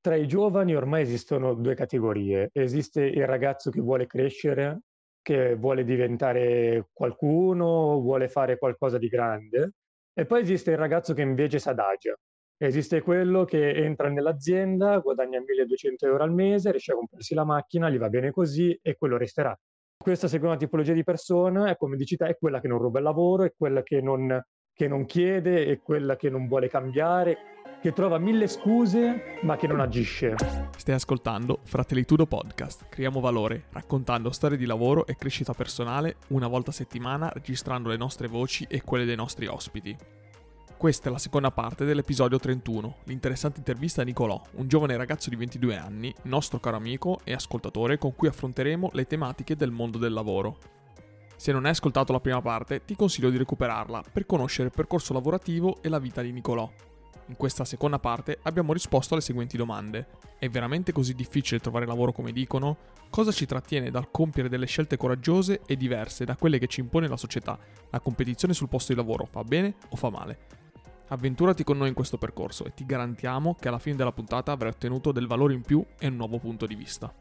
tra i giovani ormai esistono due categorie. Esiste il ragazzo che vuole crescere, che vuole diventare qualcuno, vuole fare qualcosa di grande, e poi esiste il ragazzo che invece si adagia. Esiste quello che entra nell'azienda, guadagna 1200 euro al mese, riesce a comprarsi la macchina, gli va bene così e quello resterà. Questa seconda tipologia di persona, è come dici te, è quella che non ruba il lavoro, è quella che non, che non chiede, è quella che non vuole cambiare, che trova mille scuse ma che non agisce. Stai ascoltando Fratellitudo Podcast. Creiamo valore raccontando storie di lavoro e crescita personale una volta a settimana registrando le nostre voci e quelle dei nostri ospiti. Questa è la seconda parte dell'episodio 31, l'interessante intervista a Nicolò, un giovane ragazzo di 22 anni, nostro caro amico e ascoltatore con cui affronteremo le tematiche del mondo del lavoro. Se non hai ascoltato la prima parte, ti consiglio di recuperarla per conoscere il percorso lavorativo e la vita di Nicolò. In questa seconda parte abbiamo risposto alle seguenti domande. È veramente così difficile trovare lavoro come dicono? Cosa ci trattiene dal compiere delle scelte coraggiose e diverse da quelle che ci impone la società? La competizione sul posto di lavoro fa bene o fa male? Avventurati con noi in questo percorso e ti garantiamo che alla fine della puntata avrai ottenuto del valore in più e un nuovo punto di vista.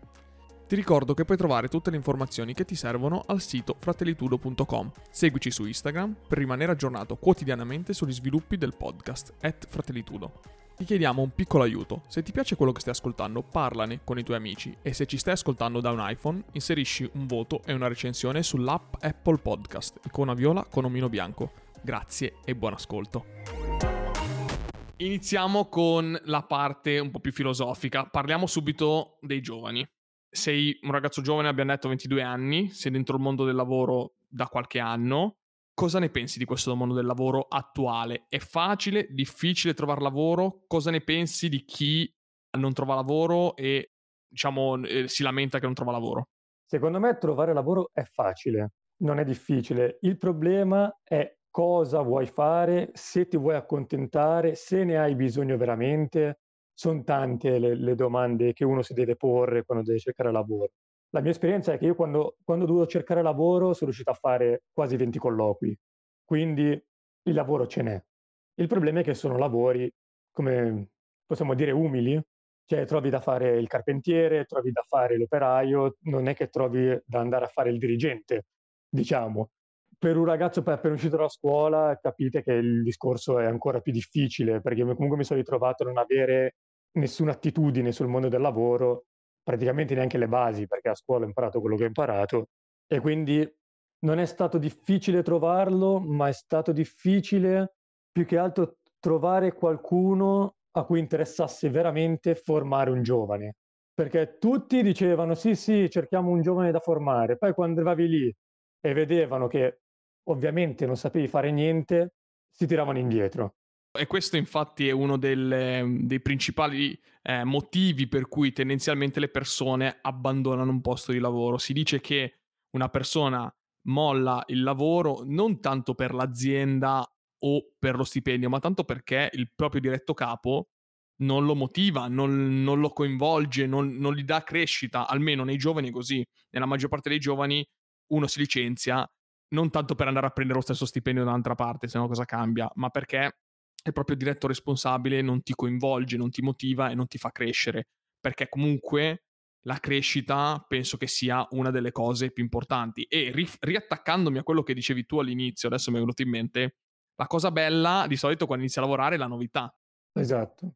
Ti ricordo che puoi trovare tutte le informazioni che ti servono al sito fratellitudo.com. Seguici su Instagram per rimanere aggiornato quotidianamente sugli sviluppi del podcast at fratellitudo. Ti chiediamo un piccolo aiuto. Se ti piace quello che stai ascoltando, parlane con i tuoi amici e se ci stai ascoltando da un iPhone, inserisci un voto e una recensione sull'app Apple Podcast, icona viola con omino bianco. Grazie e buon ascolto. Iniziamo con la parte un po' più filosofica. Parliamo subito dei giovani sei un ragazzo giovane, abbiamo detto 22 anni, sei dentro il mondo del lavoro da qualche anno. Cosa ne pensi di questo mondo del lavoro attuale? È facile, difficile trovare lavoro? Cosa ne pensi di chi non trova lavoro e diciamo eh, si lamenta che non trova lavoro? Secondo me trovare lavoro è facile, non è difficile. Il problema è cosa vuoi fare, se ti vuoi accontentare, se ne hai bisogno veramente, sono tante le, le, domande che uno si deve porre quando deve cercare lavoro. La mia esperienza è che io quando, quando ho dovuto cercare lavoro sono riuscito a fare quasi 20 colloqui, quindi il lavoro ce n'è. Il problema è che sono lavori, come possiamo dire, umili, cioè trovi da fare il carpentiere, trovi da fare l'operaio, non è che trovi da andare a fare il dirigente, diciamo. Per un ragazzo appena uscito dalla scuola capite che il discorso è ancora più difficile, perché comunque mi sono ritrovato a non avere nessuna attitudine sul mondo del lavoro, praticamente neanche le basi, perché a scuola ho imparato quello che ho imparato e quindi non è stato difficile trovarlo, ma è stato difficile più che altro trovare qualcuno a cui interessasse veramente formare un giovane. Perché tutti dicevano sì, sì, cerchiamo un giovane da formare, poi quando arrivavi lì e vedevano che ovviamente non sapevi fare niente, si tiravano indietro. E questo infatti è uno del, dei principali eh, motivi per cui tendenzialmente le persone abbandonano un posto di lavoro. Si dice che una persona molla il lavoro non tanto per l'azienda o per lo stipendio, ma tanto perché il proprio diretto capo non lo motiva, non, non lo coinvolge, non, non, gli dà crescita, almeno nei giovani così. Nella maggior parte dei giovani uno si licenzia non tanto per andare a prendere lo stesso stipendio da un'altra parte, se no cosa cambia, ma perché il proprio diretto responsabile non ti coinvolge, non ti motiva e non ti fa crescere, perché comunque la crescita penso che sia una delle cose più importanti. E ri- riattaccandomi a quello che dicevi tu all'inizio, adesso mi è venuto in mente, la cosa bella di solito quando inizi a lavorare è la novità. Esatto.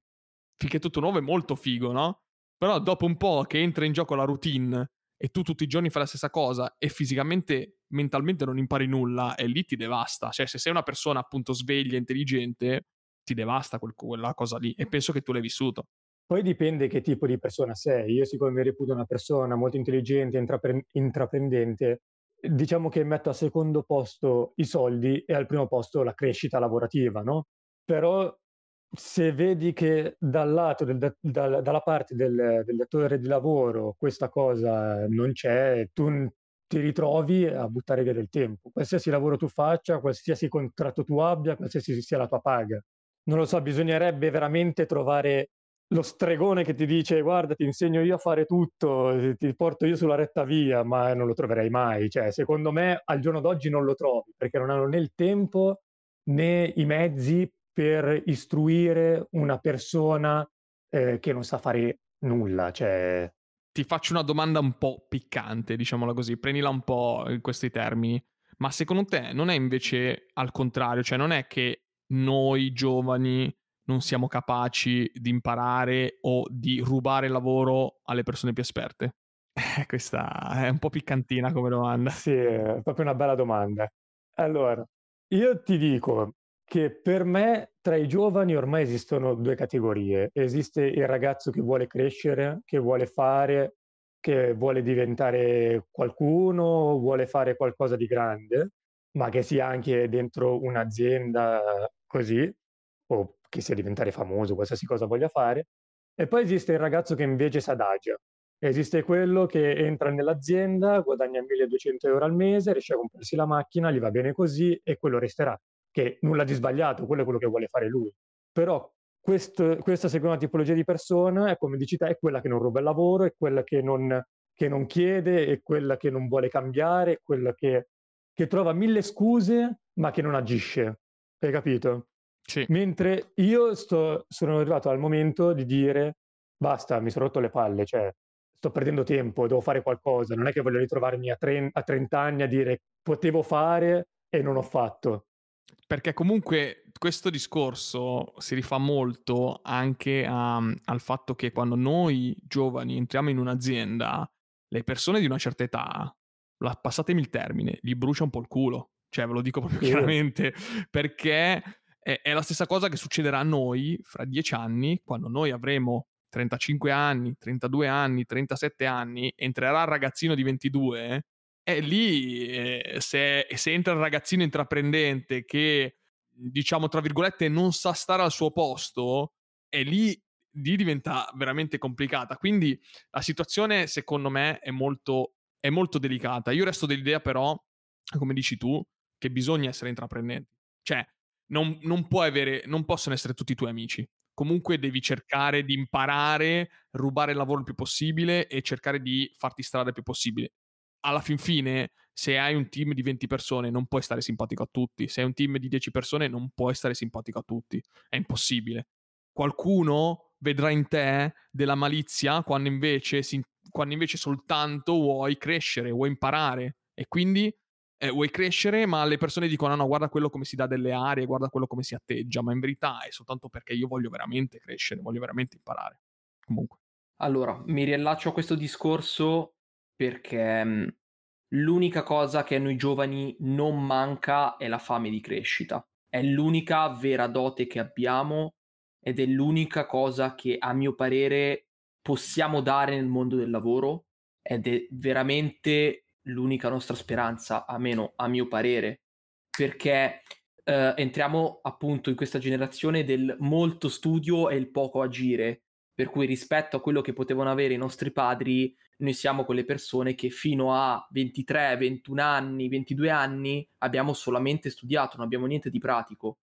Finché tutto nuovo è molto figo, no? Però dopo un po' che entra in gioco la routine e tu tutti i giorni fai la stessa cosa e fisicamente, mentalmente non impari nulla e lì ti devasta. Cioè se sei una persona appunto sveglia, intelligente, ti devasta quel, quella cosa lì e penso che tu l'hai vissuto. Poi dipende che tipo di persona sei. Io siccome mi reputo una persona molto intelligente, intrapre- intraprendente, diciamo che metto al secondo posto i soldi e al primo posto la crescita lavorativa, no? Però se vedi che dal lato, del, da, dalla parte del, del, datore di lavoro questa cosa non c'è, tu ti ritrovi a buttare via del tempo. Qualsiasi lavoro tu faccia, qualsiasi contratto tu abbia, qualsiasi sia la tua paga non lo so, bisognerebbe veramente trovare lo stregone che ti dice guarda ti insegno io a fare tutto, ti porto io sulla retta via, ma non lo troverei mai. Cioè, secondo me al giorno d'oggi non lo trovi perché non hanno né il tempo né i mezzi per istruire una persona eh, che non sa fare nulla. Cioè... Ti faccio una domanda un po' piccante, diciamola così, prendila un po' in questi termini. Ma secondo te non è invece al contrario? Cioè non è che noi giovani non siamo capaci di imparare o di rubare lavoro alle persone più esperte? Eh, questa è un po' piccantina come domanda. Sì, è proprio una bella domanda. Allora, io ti dico che per me tra i giovani ormai esistono due categorie. Esiste il ragazzo che vuole crescere, che vuole fare, che vuole diventare qualcuno, vuole fare qualcosa di grande, ma che sia anche dentro un'azienda così, o che sia diventare famoso, qualsiasi cosa voglia fare. E poi esiste il ragazzo che invece si adagia. Esiste quello che entra nell'azienda, guadagna 1200 euro al mese, riesce a comprarsi la macchina, gli va bene così e quello resterà che nulla di sbagliato, quello è quello che vuole fare lui. Però questo, questa seconda tipologia di persona, come dici te, è quella che non ruba il lavoro, è quella che non, che non chiede, è quella che non vuole cambiare, è quella che, che trova mille scuse ma che non agisce. Hai capito? Sì. Mentre io sto, sono arrivato al momento di dire basta, mi sono rotto le palle, cioè sto perdendo tempo, devo fare qualcosa, non è che voglio ritrovarmi a, 30, a 30 anni a dire potevo fare e non ho fatto. Perché comunque questo discorso si rifà molto anche a, al fatto che quando noi giovani entriamo in un'azienda, le persone di una certa età, passatemi il termine, gli brucia un po' il culo. Cioè, ve lo dico proprio chiaramente, perché è, è la stessa cosa che succederà a noi fra dieci anni, quando noi avremo 35 anni, 32 anni, 37 anni, entrerà il ragazzino di 22 e lì eh, se, se entra il ragazzino intraprendente che, diciamo, tra virgolette, non sa stare al suo posto, e lì, lì diventa veramente complicata. Quindi la situazione, secondo me, è molto, è molto delicata. Io resto dell'idea, però, come dici tu, che bisogna essere intraprendenti. Cioè, non, non, avere, non possono essere tutti i tuoi amici. Comunque devi cercare di imparare, rubare il lavoro il più possibile e cercare di farti strada il più possibile alla fin fine, se hai un team di 20 persone, non puoi stare simpatico a tutti. Se hai un team di 10 persone, non puoi stare simpatico a tutti. È impossibile. Qualcuno vedrà in te della malizia quando invece, si, quando invece soltanto vuoi crescere, vuoi imparare. E quindi eh, vuoi crescere, ma le persone dicono: no, guarda quello come si dà delle aree, guarda quello come si atteggia. Ma in verità è soltanto perché io voglio veramente crescere, voglio veramente imparare. Comunque. Allora, mi riallaccio a questo discorso perché mhmm, l'unica cosa che a noi giovani non manca è la fame di crescita. È l'unica vera dote che abbiamo ed è l'unica cosa che a mio parere possiamo dare nel mondo del lavoro ed è veramente l'unica nostra speranza, almeno a mio parere, perché eh, entriamo appunto in questa generazione del molto studio e il poco agire, per cui rispetto a quello che potevano avere i nostri padri, noi siamo quelle persone che fino a 23, 21 anni, 22 anni abbiamo solamente studiato, non abbiamo niente di pratico.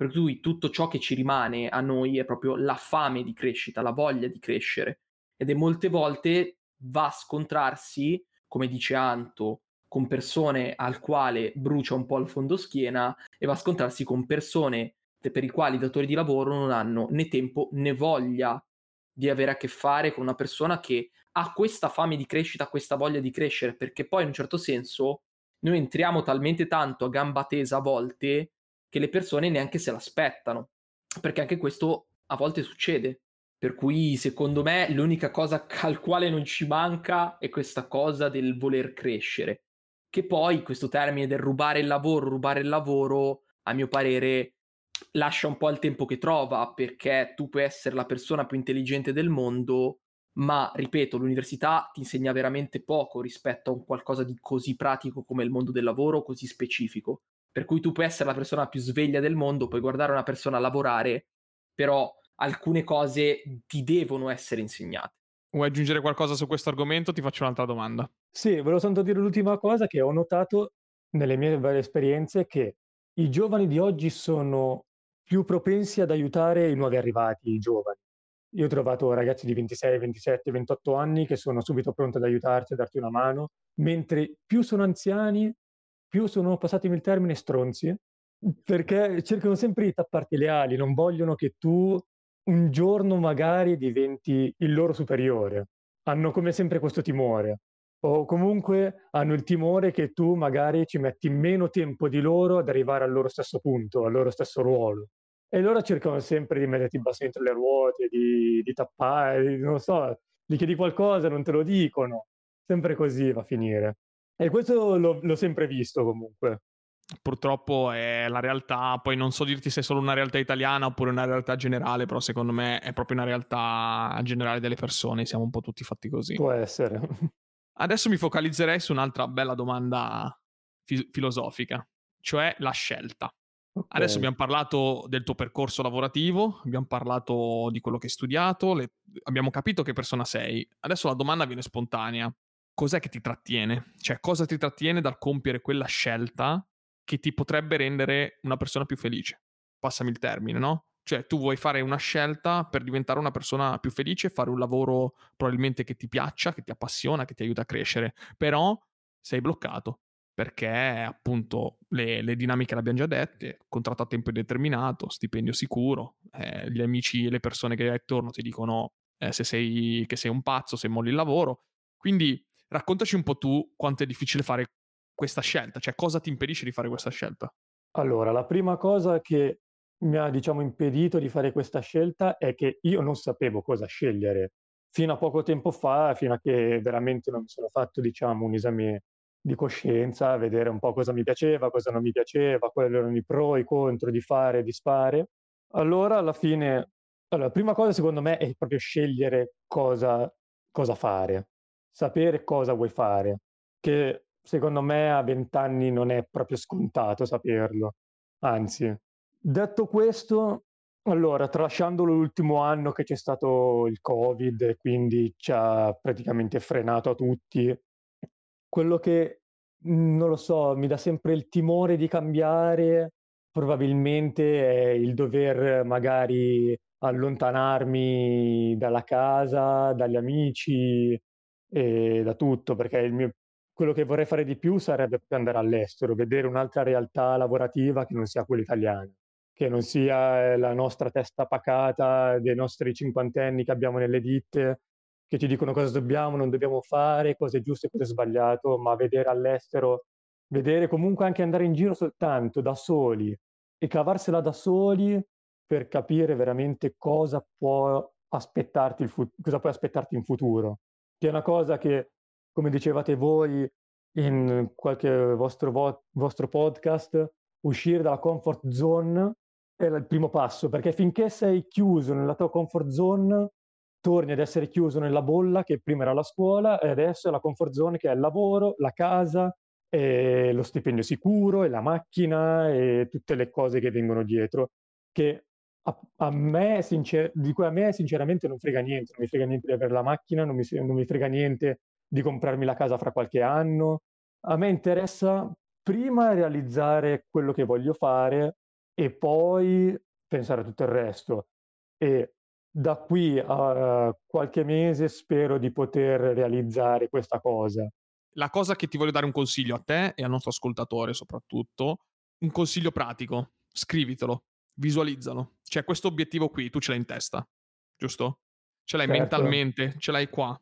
Per cui tutto ciò che ci rimane a noi è proprio la fame di crescita, la voglia di crescere. Ed è molte volte va a scontrarsi, come dice Anto, con persone al quale brucia un po' il fondo schiena e va a scontrarsi con persone per i quali i datori di lavoro non hanno né tempo né voglia di avere a che fare con una persona che ha questa fame di crescita, questa voglia di crescere, perché poi in un certo senso noi entriamo talmente tanto a gamba tesa a volte che le persone neanche se l'aspettano, perché anche questo a volte succede. Per cui secondo me l'unica cosa al quale non ci manca è questa cosa del voler crescere. Che poi questo termine del rubare il lavoro, rubare il lavoro, a mio parere lascia un po' il tempo che trova, perché tu puoi essere la persona più intelligente del mondo, ma ripeto, l'università ti insegna veramente poco rispetto a un qualcosa di così pratico come il mondo del lavoro, così specifico. Per cui tu puoi essere la persona più sveglia del mondo, puoi guardare una persona lavorare, però alcune cose ti devono essere insegnate. Vuoi aggiungere qualcosa su questo argomento? Ti faccio un'altra domanda. Sì, volevo soltanto dire l'ultima cosa che ho notato nelle mie varie esperienze che i giovani di oggi sono più propensi ad aiutare i nuovi arrivati, i giovani. Io ho trovato ragazzi di 26, 27, 28 anni che sono subito pronti ad aiutarti, a darti una mano, mentre più sono anziani, più sono, passatemi il termine, stronzi, perché cercano sempre di tapparti le ali, non vogliono che tu un giorno magari diventi il loro superiore. Hanno come sempre questo timore. O comunque hanno il timore che tu magari ci metti meno tempo di loro ad arrivare al loro stesso punto, al loro stesso ruolo. E loro cercano sempre di metterti il bastone tra le ruote, di, di tappare, di, non so, gli chiedi qualcosa, non te lo dicono. Sempre così va a finire. E questo l'ho, l'ho sempre visto comunque purtroppo è la realtà, poi non so dirti se è solo una realtà italiana oppure una realtà generale, però secondo me è proprio una realtà generale delle persone, siamo un po' tutti fatti così. Può essere. Adesso mi focalizzerei su un'altra bella domanda fi- filosofica, cioè la scelta. Okay. Adesso abbiamo parlato del tuo percorso lavorativo, abbiamo parlato di quello che hai studiato, le... abbiamo capito che persona sei. Adesso la domanda viene spontanea. Cos'è che ti trattiene? Cioè, cosa ti trattiene dal compiere quella scelta che ti potrebbe rendere una persona più felice. Passami il termine, no? Cioè, tu vuoi fare una scelta per diventare una persona più felice, fare un lavoro probabilmente che ti piaccia, che ti appassiona, che ti aiuta a crescere, però sei bloccato perché appunto le, le dinamiche le abbiamo già dette, contratto a tempo indeterminato, stipendio sicuro, eh, gli amici e le persone che hai attorno ti dicono eh, se sei, che sei un pazzo, se molli il lavoro. Quindi raccontaci un po' tu quanto è difficile fare questa scelta? Cioè, cosa ti impedisce di fare questa scelta? Allora, la prima cosa che mi ha, diciamo, impedito di fare questa scelta è che io non sapevo cosa scegliere. Fino a poco tempo fa, fino a che veramente non mi sono fatto, diciamo, un esame di coscienza, vedere un po' cosa mi piaceva, cosa non mi piaceva, quali erano i pro e i contro di fare, di spare. Allora, alla fine, allora, la prima cosa secondo me è proprio scegliere cosa, cosa fare, sapere cosa vuoi fare, che secondo me a vent'anni non è proprio scontato saperlo. Anzi, detto questo, allora, tralasciando l'ultimo anno che c'è stato il Covid e quindi ci ha praticamente frenato a tutti, quello che, mhmm, non lo so, mi dà sempre il timore di cambiare probabilmente è il dover magari allontanarmi dalla casa, dagli amici e da tutto, perché il mio quello che vorrei fare di più sarebbe andare all'estero, vedere un'altra realtà lavorativa che non sia quella italiana, che non sia eh, la nostra testa pacata dei nostri cinquantenni che abbiamo nelle ditte, che ci dicono cosa dobbiamo, non dobbiamo fare, cosa è giusto e cosa è sbagliato, ma vedere all'estero, vedere comunque anche andare in giro soltanto da soli e cavarsela da soli per capire veramente cosa può aspettarti, il fu- cosa puoi aspettarti in futuro, che è una cosa che come dicevate voi in qualche vostro, vo- vostro podcast, uscire dalla comfort zone è il primo passo, perché finché sei chiuso nella tua comfort zone, torni ad essere chiuso nella bolla che prima era la scuola e adesso è la comfort zone che è il lavoro, la casa, e lo stipendio sicuro e la macchina e tutte le cose che vengono dietro, che a, a me, sincer- di cui a me sinceramente non frega niente, non mi frega niente di avere la macchina, non mi, non mi frega niente di comprarmi la casa fra qualche anno. A me interessa prima realizzare quello che voglio fare e poi pensare a tutto il resto. E da qui a qualche mese spero di poter realizzare questa cosa. La cosa che ti voglio dare un consiglio a te e al nostro ascoltatore soprattutto, un consiglio pratico, scrivitelo, visualizzalo. Cioè questo obiettivo qui tu ce l'hai in testa, giusto? Ce l'hai certo. mentalmente, ce l'hai qua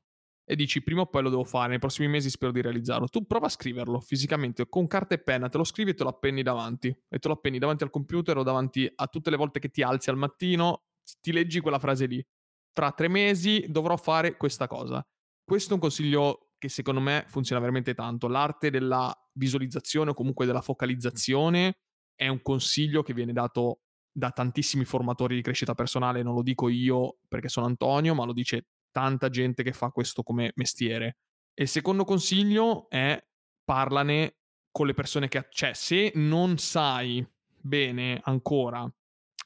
e dici prima o poi lo devo fare, nei prossimi mesi spero di realizzarlo. Tu prova a scriverlo fisicamente con carta e penna, te lo scrivi e te lo appenni davanti. E te lo appenni davanti al computer o davanti a tutte le volte che ti alzi al mattino, ti leggi quella frase lì. Tra tre mesi dovrò fare questa cosa. Questo è un consiglio che secondo me funziona veramente tanto. L'arte della visualizzazione o comunque della focalizzazione è un consiglio che viene dato da tantissimi formatori di crescita personale, non lo dico io perché sono Antonio, ma lo dice tanta gente che fa questo come mestiere. E il secondo consiglio è parlane con le persone che... Cioè, se non sai bene ancora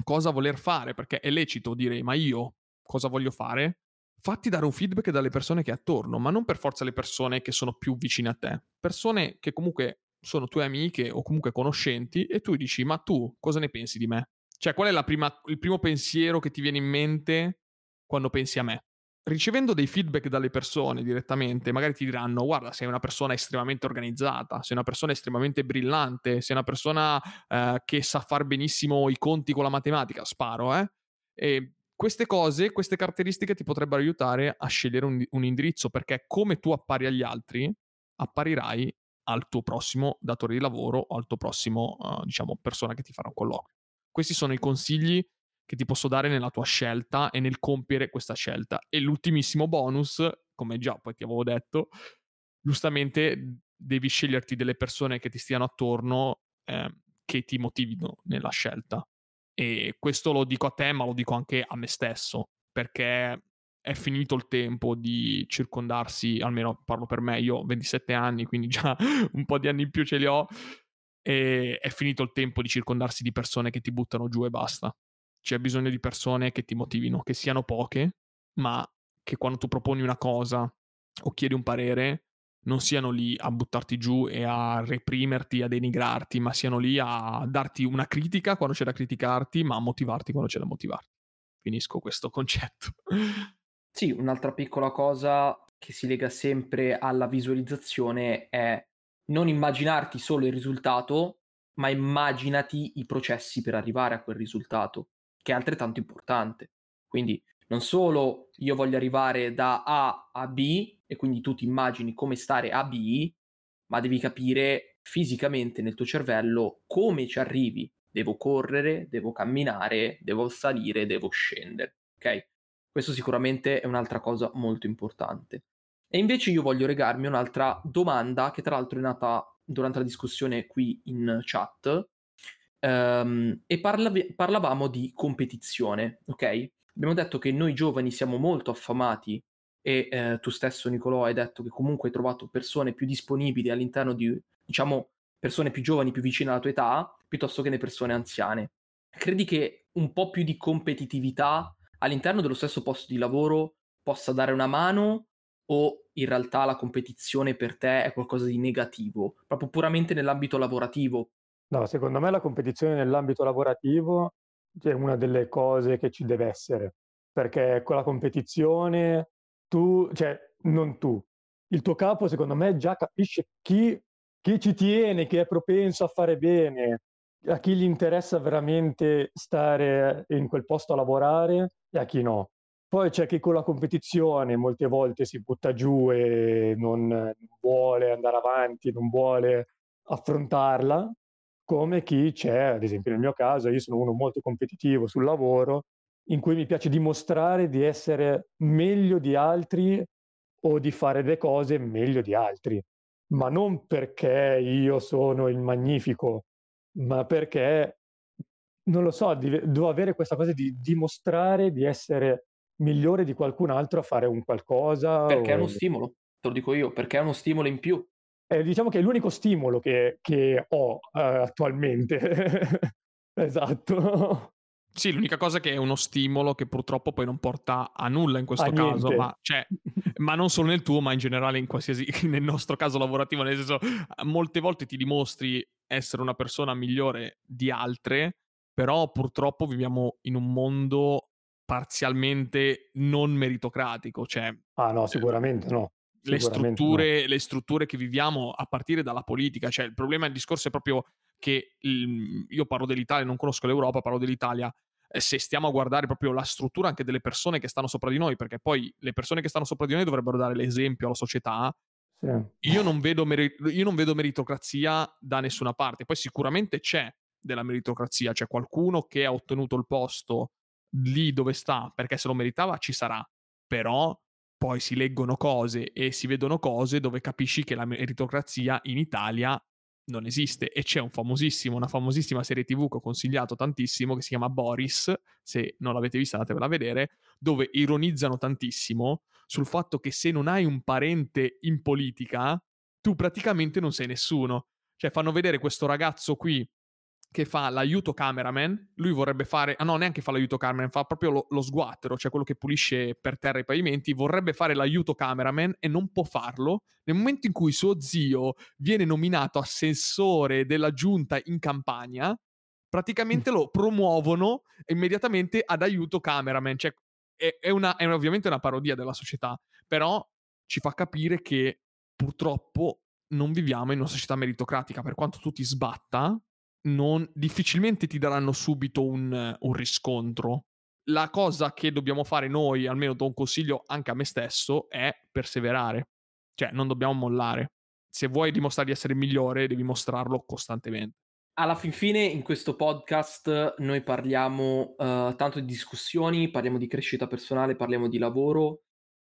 cosa voler fare, perché è lecito dire ma io cosa voglio fare, fatti dare un feedback dalle persone che hai attorno, ma non per forza le persone che sono più vicine a te. Persone che comunque sono tue amiche o comunque conoscenti e tu dici ma tu cosa ne pensi di me? Cioè qual è prima, il primo pensiero che ti viene in mente quando pensi a me? ricevendo dei feedback dalle persone direttamente, magari ti diranno: Guarda, sei una persona estremamente organizzata, sei una persona estremamente brillante, sei una persona eh, che sa far benissimo i conti con la matematica. Sparo, eh? E queste cose, queste caratteristiche ti potrebbero aiutare a scegliere un, un indirizzo perché come tu appari agli altri, apparirai al tuo prossimo datore di lavoro o al tuo prossimo, uh, diciamo, persona che ti farà un colloquio. Questi sono i consigli che ti posso dare nella tua scelta e nel compiere questa scelta. E l'ultimissimo bonus, come già poi ti avevo detto, giustamente devi sceglierti delle persone che ti stiano attorno eh, che ti motivino nella scelta. E questo lo dico a te, ma lo dico anche a me stesso, perché è finito il tempo di circondarsi, almeno parlo per me, io ho 27 anni, quindi già un po' di anni in più ce li ho, e è finito il tempo di circondarsi di persone che ti buttano giù e basta. C'è bisogno di persone che ti motivino, che siano poche, ma che quando tu proponi una cosa o chiedi un parere, non siano lì a buttarti giù e a reprimerti, a denigrarti, ma siano lì a darti una critica quando c'è da criticarti, ma a motivarti quando c'è da motivarti. Finisco questo concetto. Sì, un'altra piccola cosa che si lega sempre alla visualizzazione è non immaginarti solo il risultato, ma immaginati i processi per arrivare a quel risultato, che è altrettanto importante. Quindi non solo io voglio arrivare da A a B e quindi tu ti immagini come stare a B, ma devi capire fisicamente nel tuo cervello come ci arrivi. Devo correre, devo camminare, devo salire, devo scendere. Ok? Questo sicuramente è un'altra cosa molto importante. E invece io voglio regarmi un'altra domanda che tra l'altro è nata durante la discussione qui in chat um, e parlav- parlavamo di competizione, ok? Abbiamo detto che noi giovani siamo molto affamati e eh, tu stesso Nicolò hai detto che comunque hai trovato persone più disponibili all'interno di, diciamo, persone più giovani, più vicine alla tua età, piuttosto che le persone anziane. Credi che un po' più di competitività all'interno dello stesso posto di lavoro possa dare una mano o in realtà la competizione per te è qualcosa di negativo, proprio puramente nell'ambito lavorativo? No, secondo me la competizione nell'ambito lavorativo è una delle cose che ci deve essere, perché con la competizione tu, cioè non tu, il tuo capo secondo me già capisce chi, chi ci tiene, chi è propenso a fare bene, a chi gli interessa veramente stare in quel posto a lavorare e a chi no. Poi c'è chi con la competizione molte volte si butta giù e non vuole andare avanti, non vuole affrontarla, come chi c'è, ad esempio nel mio caso, io sono uno molto competitivo sul lavoro, in cui mi piace dimostrare di essere meglio di altri o di fare le cose meglio di altri, ma non perché io sono il magnifico, ma perché, non lo so, devo avere questa cosa di dimostrare di essere migliore di qualcun altro a fare un qualcosa. Perché o... è uno stimolo, te lo dico io, perché è uno stimolo in più. Eh, diciamo che è l'unico stimolo che, che ho uh, attualmente. esatto. Sì, l'unica cosa che è uno stimolo che purtroppo poi non porta a nulla in questo a caso, ma, cioè, ma, non solo nel tuo, ma in generale in qualsiasi, nel nostro caso lavorativo, nel senso, molte volte ti dimostri essere una persona migliore di altre, però purtroppo viviamo in un mondo parzialmente non meritocratico, cioè... Ah no, sicuramente no. Le strutture, no. le strutture, che viviamo a partire dalla politica, cioè il problema, il discorso è proprio che il, io parlo dell'Italia, non conosco l'Europa, parlo dell'Italia, se stiamo a guardare proprio la struttura anche delle persone che stanno sopra di noi, perché poi le persone che stanno sopra di noi dovrebbero dare l'esempio alla società. Sì. Io, non vedo meri- io non vedo meritocrazia da nessuna parte. Poi sicuramente c'è della meritocrazia, c'è qualcuno che ha ottenuto il posto lì dove sta perché se lo meritava, ci sarà. Però poi si leggono cose e si vedono cose dove capisci che la meritocrazia in Italia non esiste e c'è un famosissimo, una famosissima serie tv che ho consigliato tantissimo che si chiama Boris, se non l'avete vista andatevela a vedere, dove ironizzano tantissimo sul fatto che se non hai un parente in politica, tu praticamente non sei nessuno. Cioè fanno vedere questo ragazzo qui che fa l'aiuto cameraman, lui vorrebbe fare, ah no, neanche fa l'aiuto cameraman, fa proprio lo, lo sguattero, cioè quello che pulisce per terra i pavimenti, vorrebbe fare l'aiuto cameraman e non può farlo. Nel momento in cui suo zio viene nominato assessore della giunta in campagna, praticamente lo promuovono immediatamente ad aiuto cameraman, cioè è, è, una, è ovviamente una parodia della società, però ci fa capire che purtroppo non viviamo in una società meritocratica, per quanto tu ti sbatta, non, difficilmente ti daranno subito un, un riscontro. la cosa che dobbiamo fare noi, almeno do un consiglio anche a me stesso, è perseverare. Cioè, non dobbiamo mollare. Se vuoi dimostrare di essere migliore, devi mostrarlo costantemente. Alla fin fine, in questo podcast, noi parliamo uh, tanto di discussioni, parliamo di crescita personale, parliamo di lavoro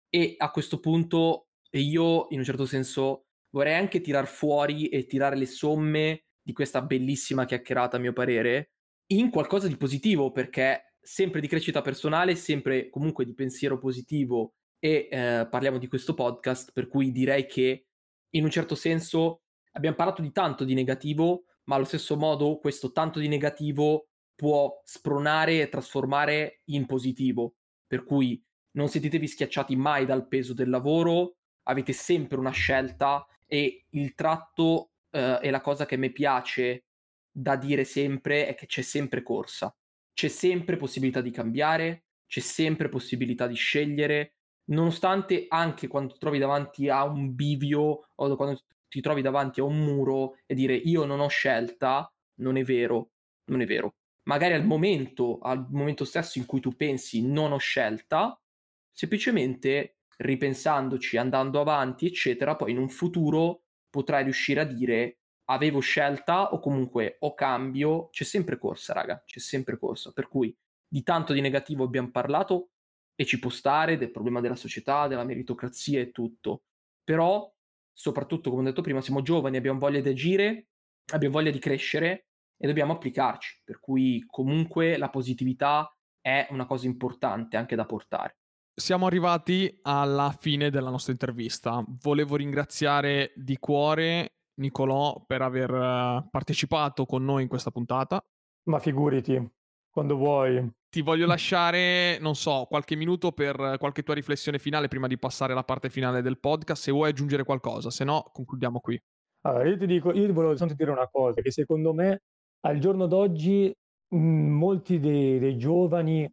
e a questo punto io, in un certo senso, vorrei anche tirar fuori e tirare le somme di questa bellissima chiacchierata, a mio parere, in qualcosa di positivo, perché sempre di crescita personale, sempre comunque di pensiero positivo e eh, parliamo di questo podcast, per cui direi che in un certo senso abbiamo parlato di tanto di negativo, ma allo stesso modo questo tanto di negativo può spronare e trasformare in positivo, per cui non sentitevi schiacciati mai dal peso del lavoro, avete sempre una scelta e il tratto eh, e la cosa che mi piace da dire sempre è che c'è sempre corsa, c'è sempre possibilità di cambiare, c'è sempre possibilità di scegliere, nonostante anche quando ti trovi davanti a un bivio o quando ti trovi davanti a un muro e dire io non ho scelta, non è vero, non è vero. Magari al momento, al momento stesso in cui tu pensi non ho scelta, semplicemente ripensandoci, andando avanti, eccetera, poi in un futuro potrai riuscire a dire avevo scelta o comunque o cambio, c'è sempre corsa, raga, c'è sempre corsa. Per cui di tanto di negativo abbiamo parlato e ci può stare del problema della società, della meritocrazia e tutto. Però, soprattutto, come ho detto prima, siamo giovani, abbiamo voglia di agire, abbiamo voglia di crescere e dobbiamo applicarci. Per cui comunque la positività è una cosa importante anche da portare siamo arrivati alla fine della nostra intervista. Volevo ringraziare di cuore Nicolò per aver eh, partecipato con noi in questa puntata. Ma figuriti, quando vuoi. Ti voglio lasciare, non so, qualche minuto per qualche tua riflessione finale prima di passare alla parte finale del podcast, se vuoi aggiungere qualcosa, se no concludiamo qui. Allora, io ti dico, io ti volevo soltanto dire una cosa, che secondo me al giorno d'oggi mh, molti dei, dei giovani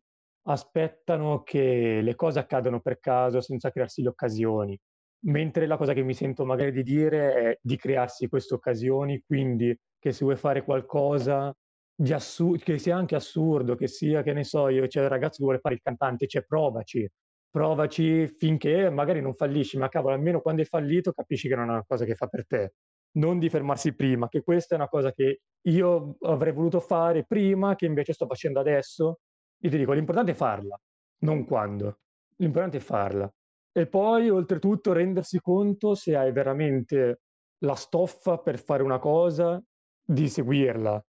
aspettano che le cose accadano per caso senza crearsi le occasioni, mentre la cosa che mi sento magari di dire è di crearsi queste occasioni, quindi che se vuoi fare qualcosa di assurdo, che sia anche assurdo, che sia, che ne so, io c'è il ragazzo che vuole fare il cantante, cioè provaci, provaci finché magari non fallisci, ma cavolo, almeno quando hai fallito capisci che non è una cosa che fa per te. Non di fermarsi prima, che questa è una cosa che io avrei voluto fare prima, che invece sto facendo adesso, io ti dico, l'importante è farla, non quando. L'importante è farla. E poi, oltretutto, rendersi conto se hai veramente la stoffa per fare una cosa, di seguirla,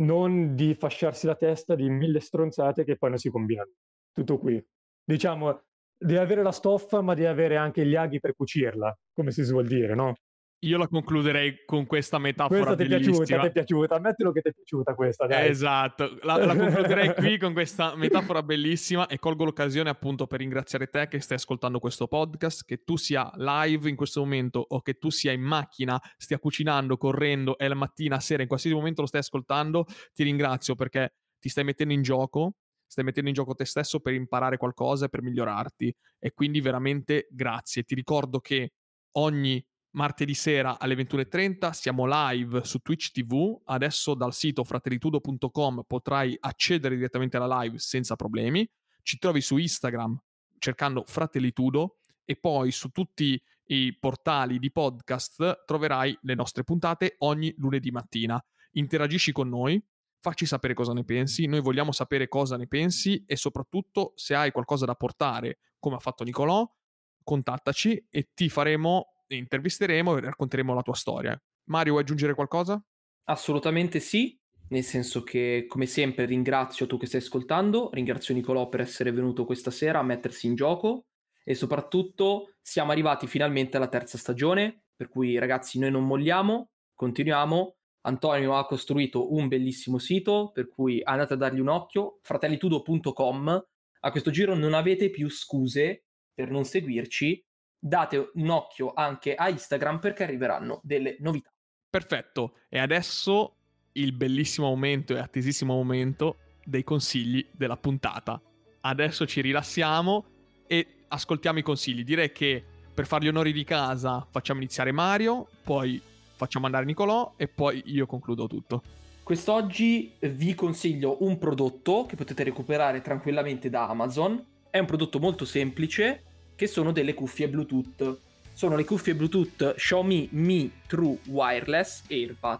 non di fasciarsi la testa di mille stronzate che poi non si combinano. Tutto qui. Diciamo, di avere la stoffa, ma di avere anche gli aghi per cucirla, come si suol dire, no? Io la concluderei con questa metafora questa ti è piaciuta, ti è piaciuta, ammettilo che ti è piaciuta questa, dai. Esatto, la, la concluderei qui con questa metafora bellissima e colgo l'occasione appunto per ringraziare te che stai ascoltando questo podcast, che tu sia live in questo momento o che tu sia in macchina, stia cucinando, correndo, è la mattina, sera, in qualsiasi momento lo stai ascoltando, ti ringrazio perché ti stai mettendo in gioco, stai mettendo in gioco te stesso per imparare qualcosa e per migliorarti e quindi veramente grazie. Ti ricordo che ogni martedì sera alle 21.30 siamo live su Twitch TV. Adesso dal sito fratellitudo.com potrai accedere direttamente alla live senza problemi. Ci trovi su Instagram cercando Fratellitudo e poi su tutti i portali di podcast troverai le nostre puntate ogni lunedì mattina. Interagisci con noi, facci sapere cosa ne pensi, noi vogliamo sapere cosa ne pensi e soprattutto se hai qualcosa da portare, come ha fatto Nicolò, contattaci e ti faremo intervisteremo e racconteremo la tua storia. Mario, vuoi aggiungere qualcosa? Assolutamente sì, nel senso che come sempre ringrazio tu che stai ascoltando, ringrazio Nicolò per essere venuto questa sera a mettersi in gioco e soprattutto siamo arrivati finalmente alla terza stagione, per cui ragazzi noi non molliamo, continuiamo. Antonio ha costruito un bellissimo sito, per cui andate a dargli un occhio, fratellitudo.com. A questo giro non avete più scuse per non seguirci date un occhio anche a Instagram perché arriveranno delle novità. Perfetto, e adesso il bellissimo momento e attesissimo momento dei consigli della puntata. Adesso ci rilassiamo e ascoltiamo i consigli. Direi che per fare gli onori di casa facciamo iniziare Mario, poi facciamo andare Nicolò e poi io concludo tutto. Quest'oggi vi consiglio un prodotto che potete recuperare tranquillamente da Amazon. È un prodotto molto semplice, che sono delle cuffie Bluetooth. Sono le cuffie Bluetooth Xiaomi Mi True Wireless AirPad.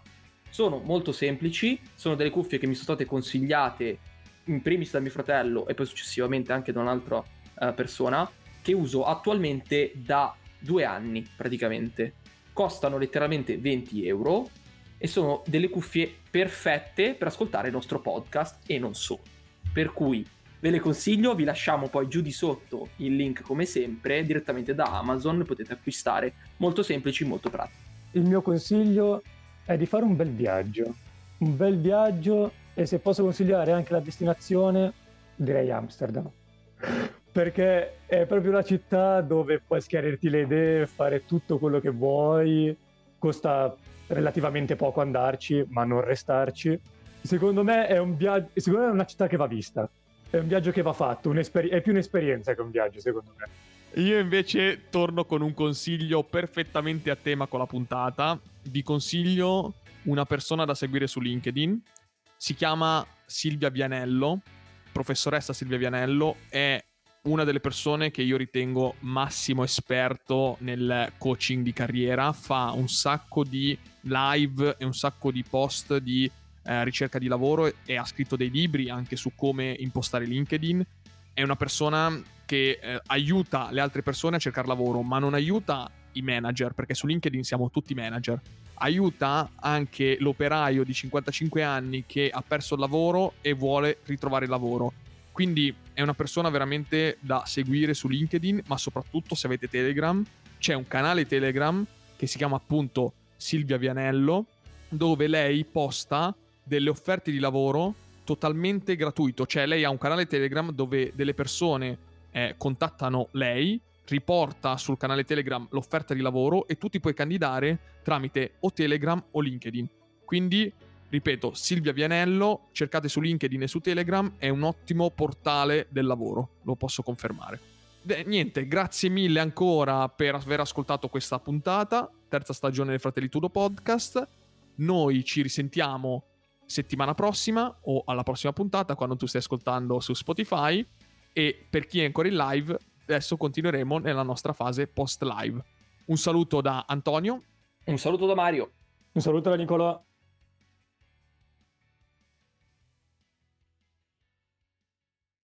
Sono molto semplici, sono delle cuffie che mi sono state consigliate in primis da mio fratello e poi successivamente anche da un'altra uh, persona, che uso attualmente da due anni praticamente. Costano letteralmente 20 euro e sono delle cuffie perfette per ascoltare il nostro podcast e non solo. Per cui ve le consiglio, vi lasciamo poi giù di sotto il link come sempre direttamente da Amazon, potete acquistare, molto semplici, molto pratici. Il mio consiglio è di fare un bel viaggio, un bel viaggio e se posso consigliare anche la destinazione, direi Amsterdam. Perché è proprio la città dove puoi schiarirti le idee, fare tutto quello che vuoi, costa relativamente poco andarci, ma non restarci. Secondo me è un viaggio, secondo me è una città che va vista. È un viaggio che va fatto, è più un'esperienza che un viaggio, secondo me. Io invece torno con un consiglio perfettamente a tema con la puntata. Vi consiglio una persona da seguire su LinkedIn. Si chiama Silvia Vianello, professoressa Silvia Vianello, è una delle persone che io ritengo massimo esperto nel coaching di carriera, fa un sacco di live e un sacco di post di eh, ricerca di lavoro e ha scritto dei libri anche su come impostare LinkedIn. È una persona che eh, aiuta le altre persone a cercare lavoro, ma non aiuta i manager, perché su LinkedIn siamo tutti manager. Aiuta anche l'operaio di 55 anni che ha perso il lavoro e vuole ritrovare il lavoro. Quindi è una persona veramente da seguire su LinkedIn, ma soprattutto se avete Telegram, c'è un canale Telegram che si chiama appunto Silvia Vianello, dove lei posta delle offerte di lavoro totalmente gratuito, cioè lei ha un canale Telegram dove delle persone eh, contattano lei, riporta sul canale Telegram l'offerta di lavoro e tu ti puoi candidare tramite o Telegram o LinkedIn. Quindi, ripeto, Silvia Vianello, cercate su LinkedIn e su Telegram, è un ottimo portale del lavoro, lo posso confermare. Beh, niente, grazie mille ancora per aver ascoltato questa puntata, terza stagione del Fratelli Tudo Podcast. Noi ci risentiamo settimana prossima o alla prossima puntata quando tu stai ascoltando su Spotify e per chi è ancora in live adesso continueremo nella nostra fase post live. Un saluto da Antonio. Un saluto da Mario. Un saluto da Nicola.